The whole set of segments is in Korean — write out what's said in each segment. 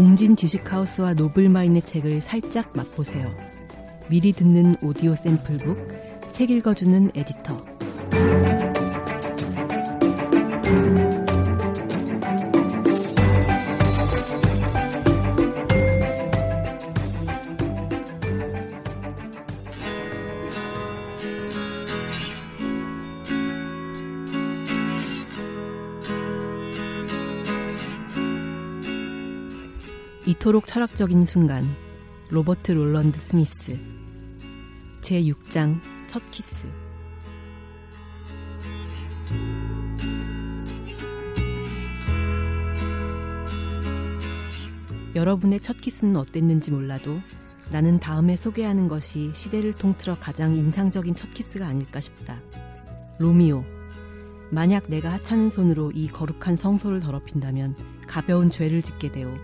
옹진 주식하우스와 노블마인의 책을 살짝 맛보세요. 미리 듣는 오디오 샘플북, 책 읽어주는 에디터. 이토록 철학적인 순간 로버트 롤런드 스미스 제6장 첫 키스 여러분의 첫 키스는 어땠는지 몰라도 나는 다음에 소개하는 것이 시대를 통틀어 가장 인상적인 첫 키스가 아닐까 싶다. 로미오. 만약 내가 하찮은 손으로 이 거룩한 성소를 더럽힌다면 가벼운 죄를 짓게 되오.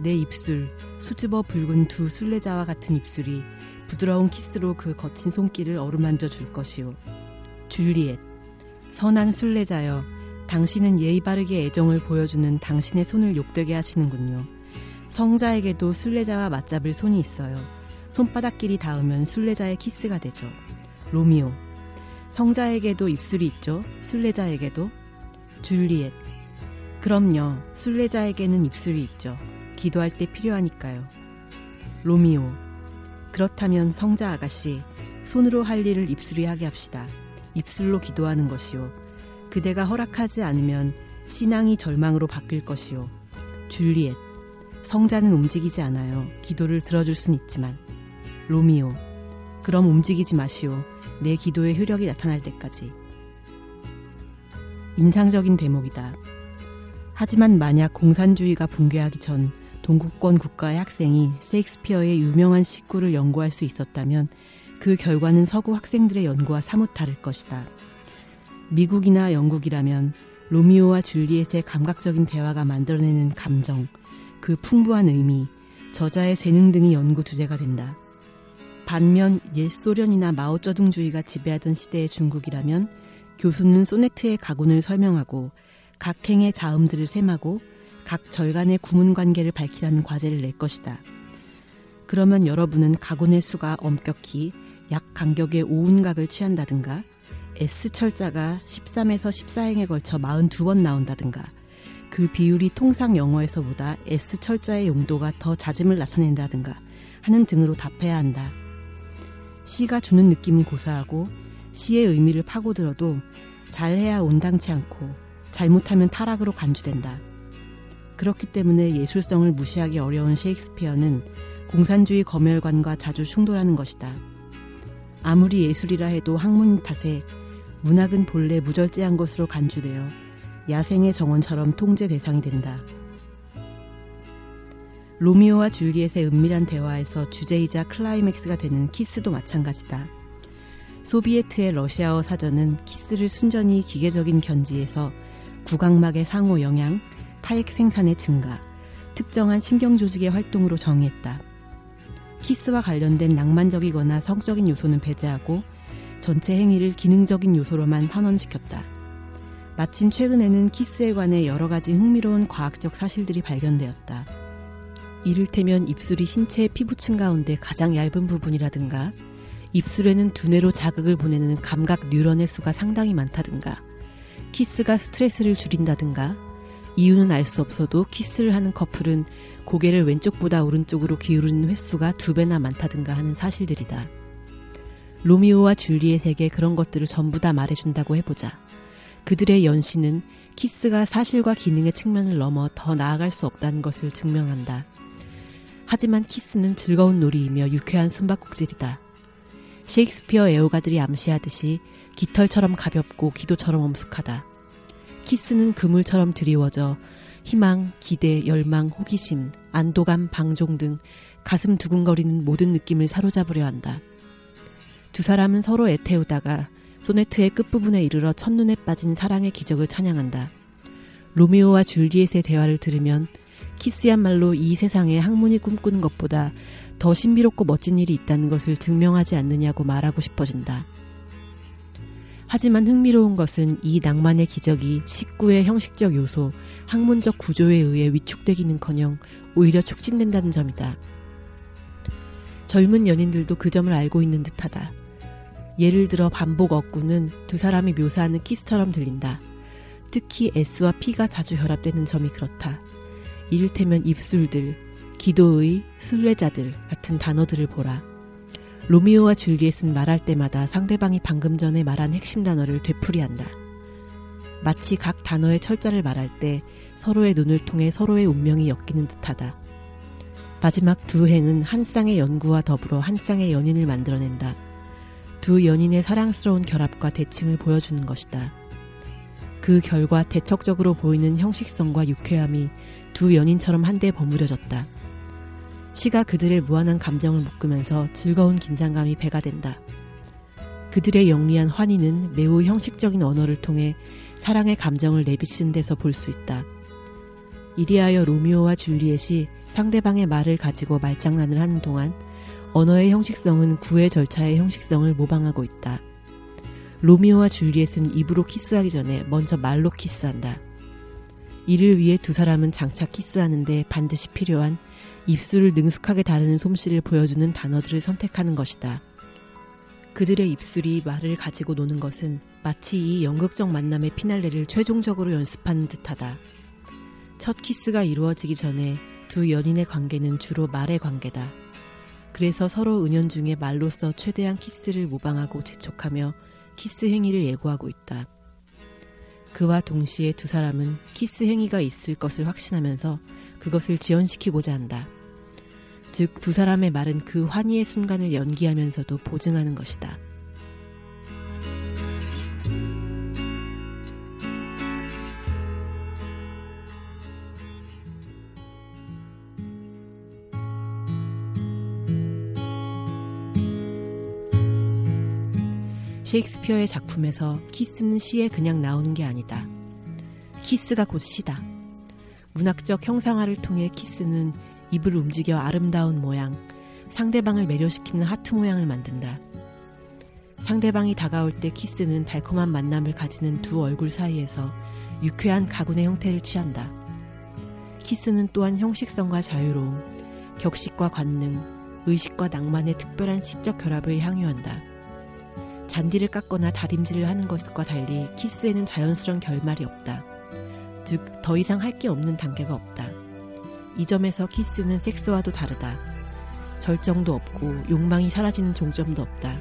내 입술, 수줍어 붉은 두 순례자와 같은 입술이 부드러운 키스로 그 거친 손길을 어루만져 줄 것이오. 줄리엣, 선한 순례자여, 당신은 예의 바르게 애정을 보여주는 당신의 손을 욕되게 하시는군요. 성자에게도 순례자와 맞잡을 손이 있어요. 손바닥끼리 닿으면 순례자의 키스가 되죠. 로미오, 성자에게도 입술이 있죠. 순례자에게도. 줄리엣, 그럼요. 순례자에게는 입술이 있죠. 기도할 때 필요하니까요. 로미오. 그렇다면 성자 아가씨, 손으로 할 일을 입술이 하게 합시다. 입술로 기도하는 것이요. 그대가 허락하지 않으면 신앙이 절망으로 바뀔 것이요. 줄리엣. 성자는 움직이지 않아요. 기도를 들어줄 순 있지만. 로미오. 그럼 움직이지 마시오. 내 기도의 효력이 나타날 때까지. 인상적인 대목이다. 하지만 만약 공산주의가 붕괴하기 전 동구권 국가의 학생이 셰익스피어의 유명한 식구를 연구할 수 있었다면 그 결과는 서구 학생들의 연구와 사뭇 다를 것이다. 미국이나 영국이라면 로미오와 줄리엣의 감각적인 대화가 만들어내는 감정, 그 풍부한 의미, 저자의 재능 등이 연구 주제가 된다. 반면 옛 소련이나 마오쩌둥주의가 지배하던 시대의 중국이라면 교수는 소네트의 가군을 설명하고 각 행의 자음들을 셈하고 각 절간의 구문 관계를 밝히라는 과제를 낼 것이다. 그러면 여러분은 가군의 수가 엄격히 약 간격의 오운각을 취한다든가 S 철자가 13에서 14행에 걸쳐 42번 나온다든가 그 비율이 통상 영어에서보다 S 철자의 용도가 더 잦음을 나타낸다든가 하는 등으로 답해야 한다. 시가 주는 느낌은 고사하고 시의 의미를 파고들어도 잘해야 온당치 않고 잘못하면 타락으로 간주된다. 그렇기 때문에 예술성을 무시하기 어려운 셰익스피어는 공산주의 검열관과 자주 충돌하는 것이다. 아무리 예술이라 해도 학문 탓에 문학은 본래 무절제한 것으로 간주되어 야생의 정원처럼 통제 대상이 된다. 로미오와 줄리엣의 은밀한 대화에서 주제이자 클라이맥스가 되는 키스도 마찬가지다. 소비에트의 러시아어 사전은 키스를 순전히 기계적인 견지에서 구강막의 상호 영향, 타액 생산의 증가, 특정한 신경 조직의 활동으로 정의했다. 키스와 관련된 낭만적이거나 성적인 요소는 배제하고 전체 행위를 기능적인 요소로만 환원시켰다. 마침 최근에는 키스에 관해 여러 가지 흥미로운 과학적 사실들이 발견되었다. 이를테면 입술이 신체의 피부층 가운데 가장 얇은 부분이라든가 입술에는 두뇌로 자극을 보내는 감각 뉴런의 수가 상당히 많다든가 키스가 스트레스를 줄인다든가 이유는 알 수 없어도 키스를 하는 커플은 고개를 왼쪽보다 오른쪽으로 기울이는 횟수가 두 배나 많다든가 하는 사실들이다. 로미오와 줄리엣에게 그런 것들을 전부 다 말해준다고 해보자. 그들의 연신은 키스가 사실과 기능의 측면을 넘어 더 나아갈 수 없다는 것을 증명한다. 하지만 키스는 즐거운 놀이이며 유쾌한 숨바꼭질이다. 셰익스피어 애호가들이 암시하듯이 깃털처럼 가볍고 기도처럼 엄숙하다. 키스는 그물처럼 드리워져 희망, 기대, 열망, 호기심, 안도감, 방종 등 가슴 두근거리는 모든 느낌을 사로잡으려 한다. 두 사람은 서로 애태우다가 소네트의 끝부분에 이르러 첫눈에 빠진 사랑의 기적을 찬양한다. 로미오와 줄리엣의 대화를 들으면 키스야말로 이 세상에 학문이 꿈꾸는 것보다 더 신비롭고 멋진 일이 있다는 것을 증명하지 않느냐고 말하고 싶어진다. 하지만 흥미로운 것은 이 낭만의 기적이 식구의 형식적 요소, 학문적 구조에 의해 위축되기는커녕 오히려 촉진된다는 점이다. 젊은 연인들도 그 점을 알고 있는 듯하다. 예를 들어 반복 어구는 두 사람이 묘사하는 키스처럼 들린다. 특히 S와 P가 자주 결합되는 점이 그렇다. 이를테면 입술들, 기도의, 순례자들 같은 단어들을 보라. 로미오와 줄리엣은 말할 때마다 상대방이 방금 전에 말한 핵심 단어를 되풀이한다. 마치 각 단어의 철자를 말할 때 서로의 눈을 통해 서로의 운명이 엮이는 듯하다. 마지막 두 행은 한 쌍의 연구와 더불어 한 쌍의 연인을 만들어낸다. 두 연인의 사랑스러운 결합과 대칭을 보여주는 것이다. 그 결과 대척적으로 보이는 형식성과 유쾌함이 두 연인처럼 한데 버무려졌다. 시가 그들의 무한한 감정을 묶으면서 즐거운 긴장감이 배가 된다. 그들의 영리한 환희는 매우 형식적인 언어를 통해 사랑의 감정을 내비치는 데서 볼 수 있다. 이리하여 로미오와 줄리엣이 상대방의 말을 가지고 말장난을 하는 동안 언어의 형식성은 구의 절차의 형식성을 모방하고 있다. 로미오와 줄리엣은 입으로 키스하기 전에 먼저 말로 키스한다. 이를 위해 두 사람은 장차 키스하는데 반드시 필요한 입술을 능숙하게 다루는 솜씨를 보여주는 단어들을 선택하는 것이다. 그들의 입술이 말을 가지고 노는 것은 마치 이 연극적 만남의 피날레를 최종적으로 연습하는 듯하다. 첫 키스가 이루어지기 전에 두 연인의 관계는 주로 말의 관계다. 그래서 서로 은연중에 말로써 최대한 키스를 모방하고 재촉하며 키스 행위를 예고하고 있다. 그와 동시에 두 사람은 키스 행위가 있을 것을 확신하면서 그것을 지연시키고자 한다. 즉, 두 사람의 말은 그 환희의 순간을 연기하면서도 보증하는 것이다. 셰익스피어의 작품에서 키스는 시에 그냥 나오는 게 아니다. 키스가 곧 시다. 문학적 형상화를 통해 키스는 입을 움직여 아름다운 모양, 상대방을 매료시키는 하트 모양을 만든다. 상대방이 다가올 때 키스는 달콤한 만남을 가지는 두 얼굴 사이에서 유쾌한 가군의 형태를 취한다. 키스는 또한 형식성과 자유로움, 격식과 관능, 의식과 낭만의 특별한 시적 결합을 향유한다. 잔디를 깎거나 다림질을 하는 것과 달리 키스에는 자연스러운 결말이 없다. 즉, 더 이상 할 게 없는 단계가 없다. 이 점에서 키스는 섹스와도 다르다. 절정도 없고 욕망이 사라지는 종점도 없다.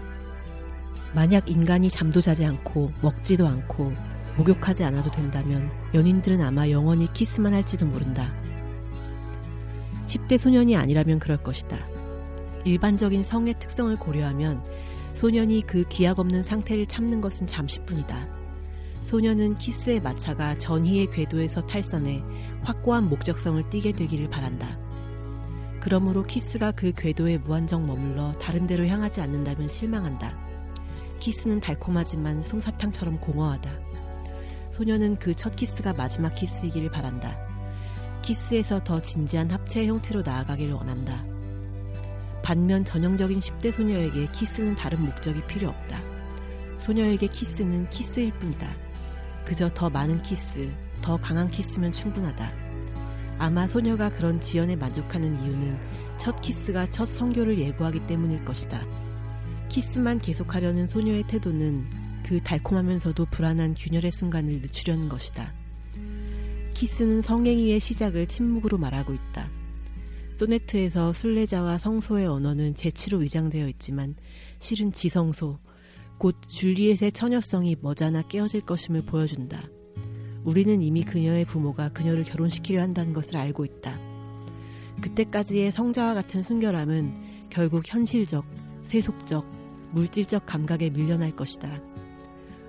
만약 인간이 잠도 자지 않고 먹지도 않고 목욕하지 않아도 된다면 연인들은 아마 영원히 키스만 할지도 모른다. 10대 소년이 아니라면 그럴 것이다. 일반적인 성의 특성을 고려하면 소년이 그 기약 없는 상태를 참는 것은 잠시뿐이다. 소년은 키스의 마차가 전희의 궤도에서 탈선해 확고한 목적성을 띠게 되기를 바란다. 그러므로 키스가 그 궤도에 무한정 머물러 다른 데로 향하지 않는다면 실망한다. 키스는 달콤하지만 솜사탕처럼 공허하다. 소년은 그 첫 키스가 마지막 키스이기를 바란다. 키스에서 더 진지한 합체의 형태로 나아가기를 원한다. 반면 전형적인 10대 소녀에게 키스는 다른 목적이 필요 없다. 소녀에게 키스는 키스일 뿐이다. 그저 더 많은 키스, 더 강한 키스면 충분하다. 아마 소녀가 그런 지연에 만족하는 이유는 첫 키스가 첫 성교를 예고하기 때문일 것이다. 키스만 계속하려는 소녀의 태도는 그 달콤하면서도 불안한 균열의 순간을 늦추려는 것이다. 키스는 성행위의 시작을 침묵으로 말하고 있다. 소네트에서 순례자와 성소의 언어는 재치로 위장되어 있지만 실은 지성소, 곧 줄리엣의 처녀성이 머지않아 깨어질 것임을 보여준다. 우리는 이미 그녀의 부모가 그녀를 결혼시키려 한다는 것을 알고 있다. 그때까지의 성자와 같은 순결함은 결국 현실적, 세속적, 물질적 감각에 밀려날 것이다.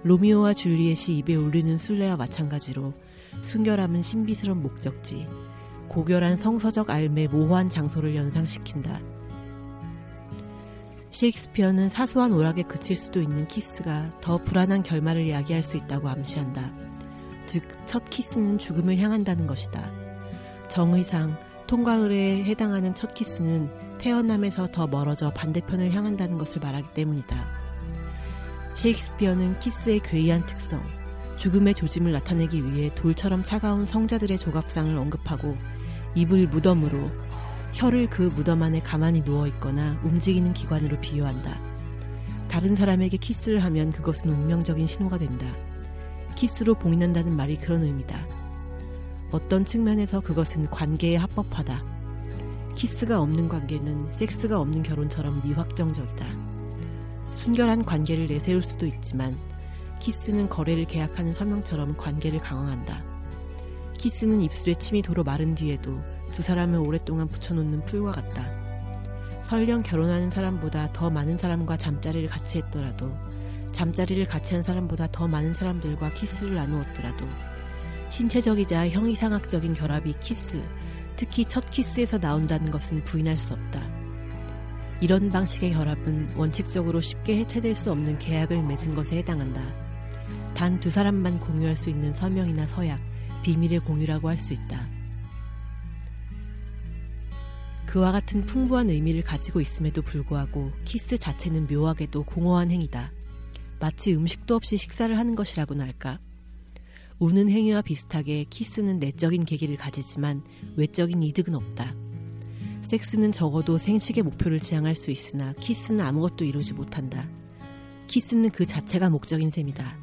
로미오와 줄리엣이 입에 올리는 순례와 마찬가지로 순결함은 신비스러운 목적지, 고결한 성서적 애매모호한 장소를 연상시킨다. 셰익스피어는 사소한 오락에 그칠 수도 있는 키스가 더 불안한 결말을 이야기할 수 있다고 암시한다. 즉, 첫 키스는 죽음을 향한다는 것이다. 정의상 통과 의례에 해당하는 첫 키스는 태어남에서 더 멀어져 반대편을 향한다는 것을 말하기 때문이다. 셰익스피어는 키스의 괴이한 특성, 죽음의 조짐을 나타내기 위해 돌처럼 차가운 성자들의 조각상을 언급하고 입을 무덤으로 혀를 그 무덤 안에 가만히 누워 있거나 움직이는 기관으로 비유한다. 다른 사람에게 키스를 하면 그것은 운명적인 신호가 된다. 키스로 봉인한다는 말이 그런 의미다. 어떤 측면에서 그것은 관계의 합법화다. 키스가 없는 관계는 섹스가 없는 결혼처럼 미확정적이다. 순결한 관계를 내세울 수도 있지만 키스는 거래를 계약하는 서명처럼 관계를 강화한다. 키스는 입술에 침이 도로 마른 뒤에도 두 사람을 오랫동안 붙여놓는 풀과 같다. 설령 결혼하는 사람보다 더 많은 사람과 잠자리를 같이 했더라도 잠자리를 같이 한 사람보다 더 많은 사람들과 키스를 나누었더라도 신체적이자 형이상학적인 결합이 키스, 특히 첫 키스에서 나온다는 것은 부인할 수 없다. 이런 방식의 결합은 원칙적으로 쉽게 해체될 수 없는 계약을 맺은 것에 해당한다. 단 두 사람만 공유할 수 있는 서명이나 서약, 비밀의 공유라고 할 수 있다. 그와 같은 풍부한 의미를 가지고 있음에도 불구하고 키스 자체는 묘하게도 공허한 행위다. 마치 음식도 없이 식사를 하는 것이라고나 할까? 우는 행위와 비슷하게 키스는 내적인 계기를 가지지만 외적인 이득은 없다. 섹스는 적어도 생식의 목표를 지향할 수 있으나 키스는 아무것도 이루지 못한다. 키스는 그 자체가 목적인 셈이다.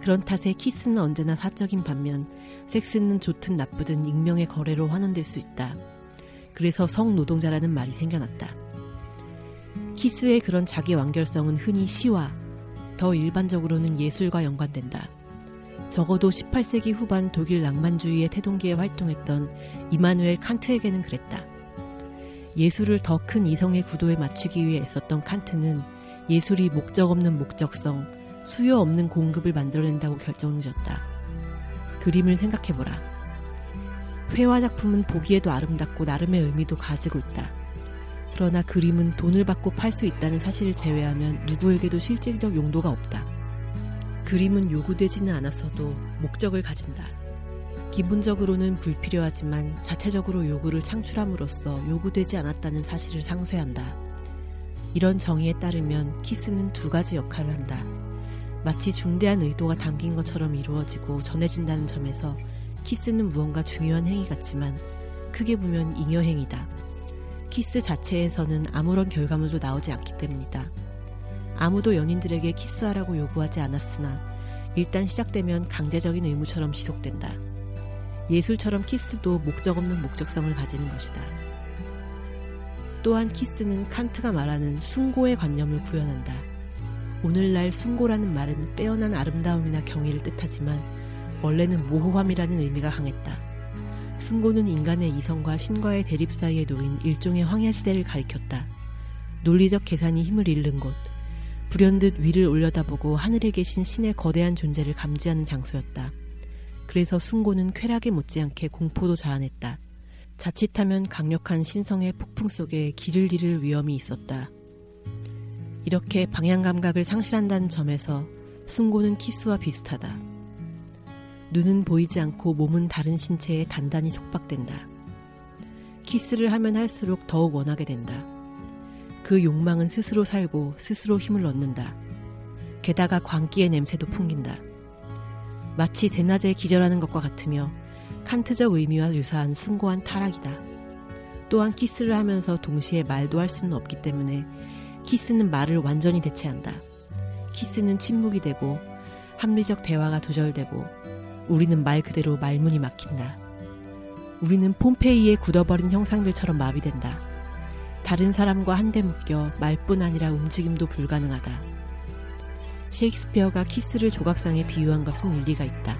그런 탓에 키스는 언제나 사적인 반면 섹스는 좋든 나쁘든 익명의 거래로 환원될 수 있다. 그래서 성노동자라는 말이 생겨났다. 키스의 그런 자기 완결성은 흔히 시와, 더 일반적으로는 예술과 연관된다. 적어도 18세기 후반 독일 낭만주의의 태동기에 활동했던 이마누엘 칸트에게는 그랬다. 예술을 더 큰 이성의 구도에 맞추기 위해 애썼던 칸트는 예술이 목적 없는 목적성, 수요 없는 공급을 만들어낸다고 결정지었다. 그림을 생각해보라. 회화 작품은 보기에도 아름답고 나름의 의미도 가지고 있다. 그러나 그림은 돈을 받고 팔 수 있다는 사실을 제외하면 누구에게도 실질적 용도가 없다. 그림은 요구되지는 않았어도 목적을 가진다. 기본적으로는 불필요하지만 자체적으로 요구를 창출함으로써 요구되지 않았다는 사실을 상쇄한다. 이런 정의에 따르면 키스는 두 가지 역할을 한다. 마치 중대한 의도가 담긴 것처럼 이루어지고 전해진다는 점에서 키스는 무언가 중요한 행위 같지만 크게 보면 잉여 행위다. 키스 자체에서는 아무런 결과물도 나오지 않기 때문이다. 아무도 연인들에게 키스하라고 요구하지 않았으나 일단 시작되면 강제적인 의무처럼 지속된다. 예술처럼 키스도 목적 없는 목적성을 가지는 것이다. 또한 키스는 칸트가 말하는 숭고의 관념을 구현한다. 오늘날 숭고라는 말은 빼어난 아름다움이나 경의를 뜻하지만 원래는 모호함이라는 의미가 강했다. 숭고는 인간의 이성과 신과의 대립 사이에 놓인 일종의 황야지대를 가리켰다. 논리적 계산이 힘을 잃는 곳, 불현듯 위를 올려다보고 하늘에 계신 신의 거대한 존재를 감지하는 장소였다. 그래서 순고는 쾌락에 못지않게 공포도 자아냈다. 자칫하면 강력한 신성의 폭풍 속에 길을 잃을 위험이 있었다. 이렇게 방향 감각을 상실한다는 점에서 순고는 키스와 비슷하다. 눈은 보이지 않고 몸은 다른 신체에 단단히 촉박된다. 키스를 하면 할수록 더욱 원하게 된다. 그 욕망은 스스로 살고 스스로 힘을 얻는다. 게다가 광기의 냄새도 풍긴다. 마치 대낮에 기절하는 것과 같으며 칸트적 의미와 유사한 숭고한 타락이다. 또한 키스를 하면서 동시에 말도 할 수는 없기 때문에 키스는 말을 완전히 대체한다. 키스는 침묵이 되고 합리적 대화가 두절되고 우리는 말 그대로 말문이 막힌다. 우리는 폼페이에 굳어버린 형상들처럼 마비된다. 다른 사람과 한데 묶여 말뿐 아니라 움직임도 불가능하다. 셰익스피어가 키스를 조각상에 비유한 것은 일리가 있다.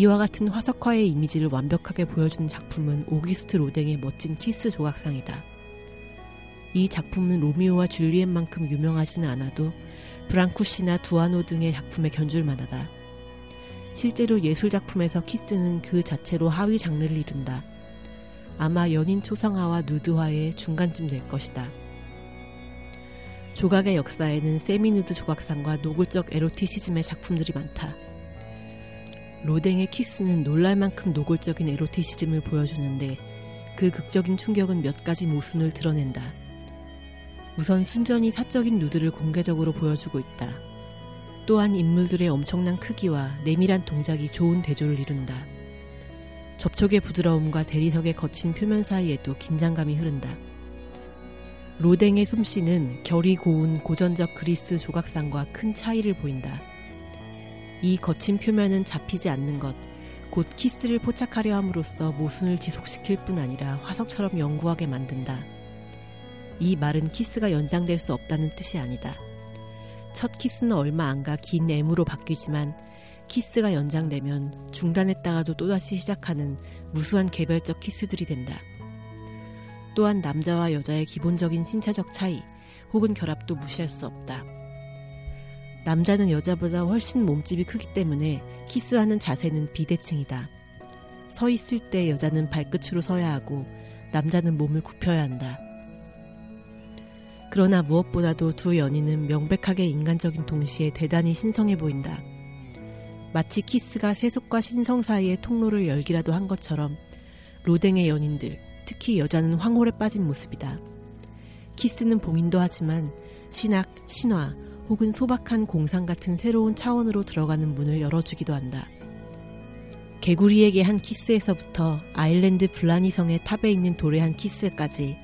이와 같은 화석화의 이미지를 완벽하게 보여주는 작품은 오귀스트 로댕의 멋진 키스 조각상이다. 이 작품은 로미오와 줄리엣만큼 유명하지는 않아도 브랑쿠시나 두아노 등의 작품에 견줄 만하다. 실제로 예술 작품에서 키스는 그 자체로 하위 장르를 이룬다. 아마 연인 초상화와 누드화의 중간쯤 될 것이다. 조각의 역사에는 세미누드 조각상과 노골적 에로티시즘의 작품들이 많다. 로댕의 키스는 놀랄 만큼 노골적인 에로티시즘을 보여주는데 그 극적인 충격은 몇 가지 모순을 드러낸다. 우선 순전히 사적인 누드를 공개적으로 보여주고 있다. 또한 인물들의 엄청난 크기와 내밀한 동작이 좋은 대조를 이룬다. 접촉의 부드러움과 대리석의 거친 표면 사이에도 긴장감이 흐른다. 로댕의 솜씨는 결이 고운 고전적 그리스 조각상과 큰 차이를 보인다. 이 거친 표면은 잡히지 않는 것, 곧 키스를 포착하려 함으로써 모순을 지속시킬 뿐 아니라 화석처럼 영구하게 만든다. 이 말은 키스가 연장될 수 없다는 뜻이 아니다. 첫 키스는 얼마 안 가 긴 M으로 바뀌지만 키스가 연장되면 중단했다가도 또다시 시작하는 무수한 개별적 키스들이 된다. 또한 남자와 여자의 기본적인 신체적 차이 혹은 결합도 무시할 수 없다. 남자는 여자보다 훨씬 몸집이 크기 때문에 키스하는 자세는 비대칭이다. 서 있을 때 여자는 발끝으로 서야 하고 남자는 몸을 굽혀야 한다. 그러나 무엇보다도 두 연인은 명백하게 인간적인 동시에 대단히 신성해 보인다. 마치 키스가 세속과 신성 사이의 통로를 열기라도 한 것처럼 로댕의 연인들, 특히 여자는 황홀에 빠진 모습이다. 키스는 봉인도 하지만 신학, 신화, 혹은 소박한 공상 같은 새로운 차원으로 들어가는 문을 열어주기도 한다. 개구리에게 한 키스에서부터 아일랜드 블라니성의 탑에 있는 돌에 한 키스까지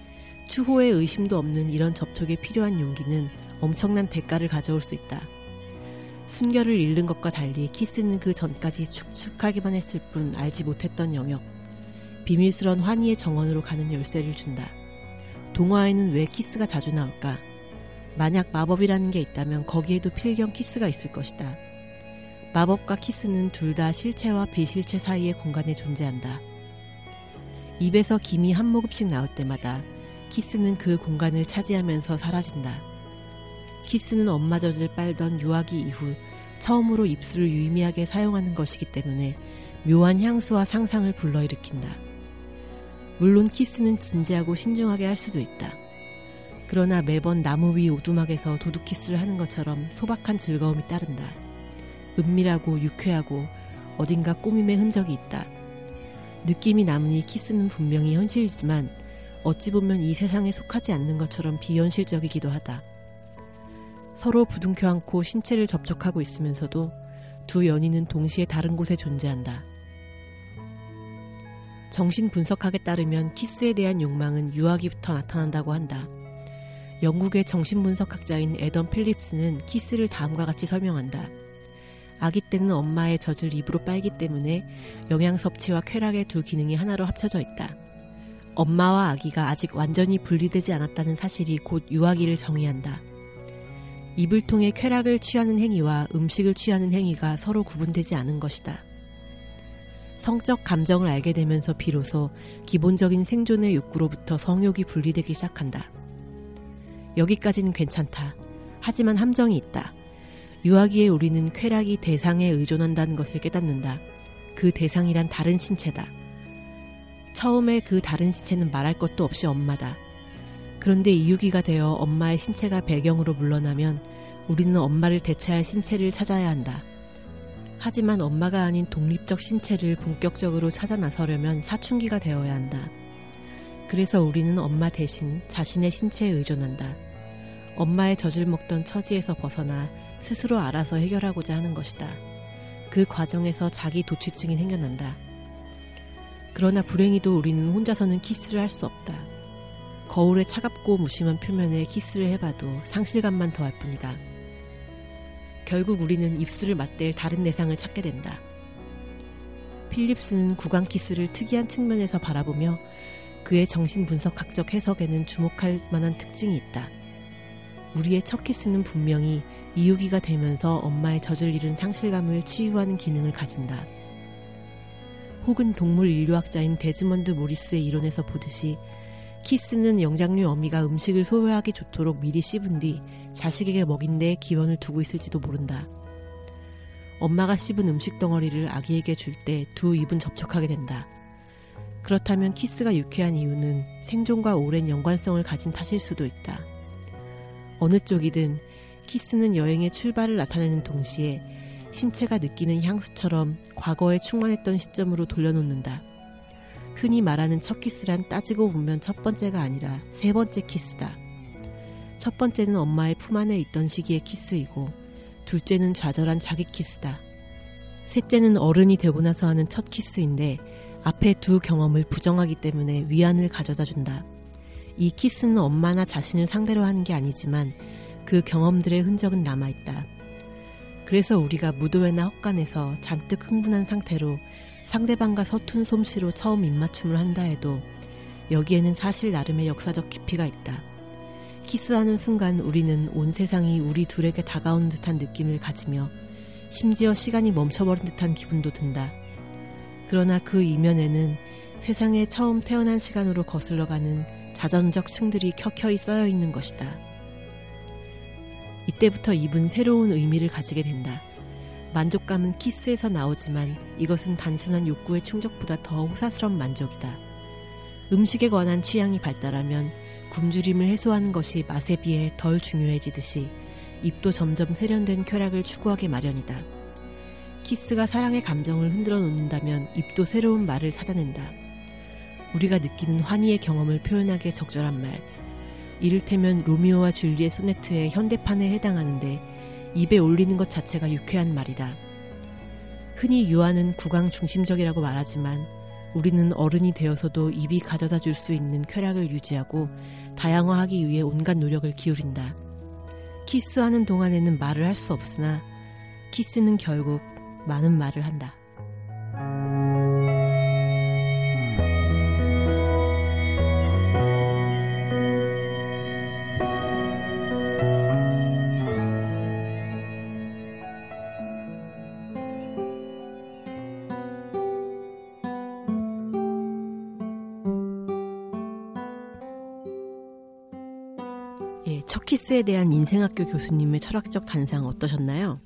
추호의 의심도 없는 이런 접촉에 필요한 용기는 엄청난 대가를 가져올 수 있다. 순결을 잃는 것과 달리 키스는 그 전까지 축축하기만 했을 뿐 알지 못했던 영역, 비밀스런 환희의 정원으로 가는 열쇠를 준다. 동화에는 왜 키스가 자주 나올까? 만약 마법이라는 게 있다면 거기에도 필경 키스가 있을 것이다. 마법과 키스는 둘 다 실체와 비실체 사이의 공간에 존재한다. 입에서 김이 한 모금씩 나올 때마다 키스는 그 공간을 차지하면서 사라진다. 키스는 엄마 젖을 빨던 유아기 이후 처음으로 입술을 유의미하게 사용하는 것이기 때문에 묘한 향수와 상상을 불러일으킨다. 물론 키스는 진지하고 신중하게 할 수도 있다. 그러나 매번 나무 위 오두막에서 도둑키스를 하는 것처럼 소박한 즐거움이 따른다. 은밀하고 유쾌하고 어딘가 꾸밈의 흔적이 있다. 느낌이 남으니 키스는 분명히 현실이지만 어찌 보면 이 세상에 속하지 않는 것처럼 비현실적이기도 하다. 서로 부둥켜 안고 신체를 접촉하고 있으면서도 두 연인은 동시에 다른 곳에 존재한다. 정신 분석학에 따르면 키스에 대한 욕망은 유아기부터 나타난다고 한다. 영국의 정신분석학자인 에던 필립스는 키스를 다음과 같이 설명한다. 아기 때는 엄마의 젖을 입으로 빨기 때문에 영양 섭취와 쾌락의 두 기능이 하나로 합쳐져 있다. 엄마와 아기가 아직 완전히 분리되지 않았다는 사실이 곧 유아기를 정의한다. 입을 통해 쾌락을 취하는 행위와 음식을 취하는 행위가 서로 구분되지 않은 것이다. 성적 감정을 알게 되면서 비로소 기본적인 생존의 욕구로부터 성욕이 분리되기 시작한다. 여기까지는 괜찮다. 하지만 함정이 있다. 유아기에 우리는 쾌락이 대상에 의존한다는 것을 깨닫는다. 그 대상이란 다른 신체다. 처음에 그 다른 신체는 말할 것도 없이 엄마다. 그런데 이유기가 되어 엄마의 신체가 배경으로 물러나면 우리는 엄마를 대체할 신체를 찾아야 한다. 하지만 엄마가 아닌 독립적 신체를 본격적으로 찾아 나서려면 사춘기가 되어야 한다. 그래서 우리는 엄마 대신 자신의 신체에 의존한다. 엄마의 젖을 먹던 처지에서 벗어나 스스로 알아서 해결하고자 하는 것이다. 그 과정에서 자기 도취증이 생겨난다. 그러나 불행히도 우리는 혼자서는 키스를 할 수 없다. 거울의 차갑고 무심한 표면에 키스를 해봐도 상실감만 더할 뿐이다. 결국 우리는 입술을 맞댈 다른 대상을 찾게 된다. 필립스는 구강 키스를 특이한 측면에서 바라보며 그의 정신분석학적 해석에는 주목할 만한 특징이 있다. 우리의 첫 키스는 분명히 이유기가 되면서 엄마의 젖을 잃은 상실감을 치유하는 기능을 가진다. 혹은 동물 인류학자인 데즈먼드 모리스의 이론에서 보듯이 키스는 영장류 어미가 음식을 소화하기 좋도록 미리 씹은 뒤 자식에게 먹인 데 기원을 두고 있을지도 모른다. 엄마가 씹은 음식 덩어리를 아기에게 줄 때 두 입은 접촉하게 된다. 그렇다면 키스가 유쾌한 이유는 생존과 오랜 연관성을 가진 탓일 수도 있다. 어느 쪽이든 키스는 여행의 출발을 나타내는 동시에 신체가 느끼는 향수처럼 과거에 충만했던 시점으로 돌려놓는다. 흔히 말하는 첫 키스란 따지고 보면 첫 번째가 아니라 세 번째 키스다. 첫 번째는 엄마의 품 안에 있던 시기의 키스이고, 둘째는 좌절한 자기 키스다. 셋째는 어른이 되고 나서 하는 첫 키스인데, 앞에 두 경험을 부정하기 때문에 위안을 가져다 준다. 이 키스는 엄마나 자신을 상대로 하는 게 아니지만 그 경험들의 흔적은 남아있다. 그래서 우리가 무도회나 헛간에서 잔뜩 흥분한 상태로 상대방과 서툰 솜씨로 처음 입맞춤을 한다 해도 여기에는 사실 나름의 역사적 깊이가 있다. 키스하는 순간 우리는 온 세상이 우리 둘에게 다가온 듯한 느낌을 가지며 심지어 시간이 멈춰버린 듯한 기분도 든다. 그러나 그 이면에는 세상에 처음 태어난 시간으로 거슬러가는 자전적 층들이 켜켜이 쌓여 있는 것이다. 이때부터 입은 새로운 의미를 가지게 된다. 만족감은 키스에서 나오지만 이것은 단순한 욕구의 충족보다 더 호사스러운 만족이다. 음식에 관한 취향이 발달하면 굶주림을 해소하는 것이 맛에 비해 덜 중요해지듯이 입도 점점 세련된 쾌락을 추구하게 마련이다. 키스가 사랑의 감정을 흔들어 놓는다면 입도 새로운 말을 찾아낸다. 우리가 느끼는 환희의 경험을 표현하기에 적절한 말, 이를테면 로미오와 줄리의 소네트의 현대판에 해당하는데 입에 올리는 것 자체가 유쾌한 말이다. 흔히 유아는 구강 중심적이라고 말하지만 우리는 어른이 되어서도 입이 가져다 줄 수 있는 쾌락을 유지하고 다양화하기 위해 온갖 노력을 기울인다. 키스하는 동안에는 말을 할 수 없으나 키스는 결국 많은 말을 한다. 키스에 대한 인생학교 교수님의 철학적 단상 어떠셨나요?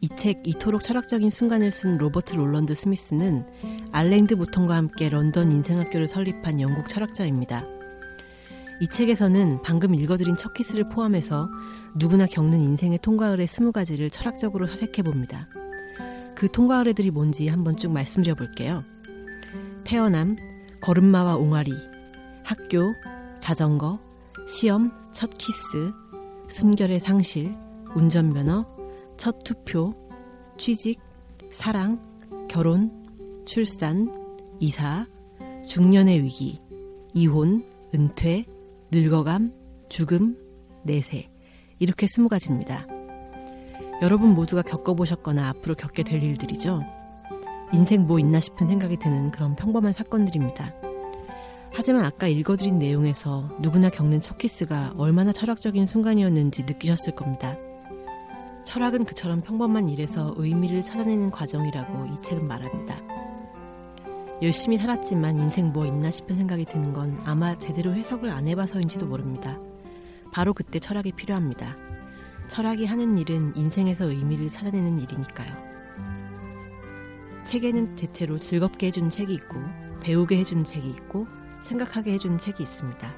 이 책 이토록 철학적인 순간을 쓴 로버트 롤런드 스미스는 알랭 드 보통과 함께 런던 인생학교를 설립한 영국 철학자입니다. 이 책에서는 방금 읽어드린 첫 키스를 포함해서 누구나 겪는 인생의 통과 의례 20가지를 철학적으로 사색해 봅니다. 그 통과 의례들이 뭔지 한번 쭉 말씀드려 볼게요. 태어남, 걸음마와 옹알이, 학교, 자전거, 시험, 첫 키스, 순결의 상실, 운전면허, 첫 투표, 취직, 사랑, 결혼, 출산, 이사, 중년의 위기, 이혼, 은퇴, 늙어감, 죽음, 내세. 이렇게 스무 가지입니다. 여러분 모두가 겪어보셨거나 앞으로 겪게 될 일들이죠. 인생 뭐 있나 싶은 생각이 드는 그런 평범한 사건들입니다. 하지만 아까 읽어드린 내용에서 누구나 겪는 첫 키스가 얼마나 철학적인 순간이었는지 느끼셨을 겁니다. 철학은 그처럼 평범한 일에서 의미를 찾아내는 과정이라고 이 책은 말합니다. 열심히 살았지만 인생 뭐 있나 싶은 생각이 드는 건 아마 제대로 해석을 안 해봐서인지도 모릅니다. 바로 그때 철학이 필요합니다. 철학이 하는 일은 인생에서 의미를 찾아내는 일이니까요. 책에는 대체로 즐겁게 해준 책이 있고, 배우게 해준 책이 있고, 생각하게 해준 책이 있습니다.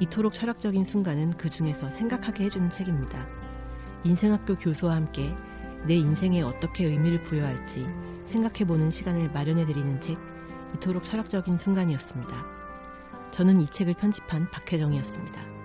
이토록 철학적인 순간은 그 중에서 생각하게 해준 책입니다. 인생학교 교수와 함께 내 인생에 어떻게 의미를 부여할지 생각해보는 시간을 마련해드리는 책, 이토록 철학적인 순간이었습니다. 저는 이 책을 편집한 박혜정이었습니다.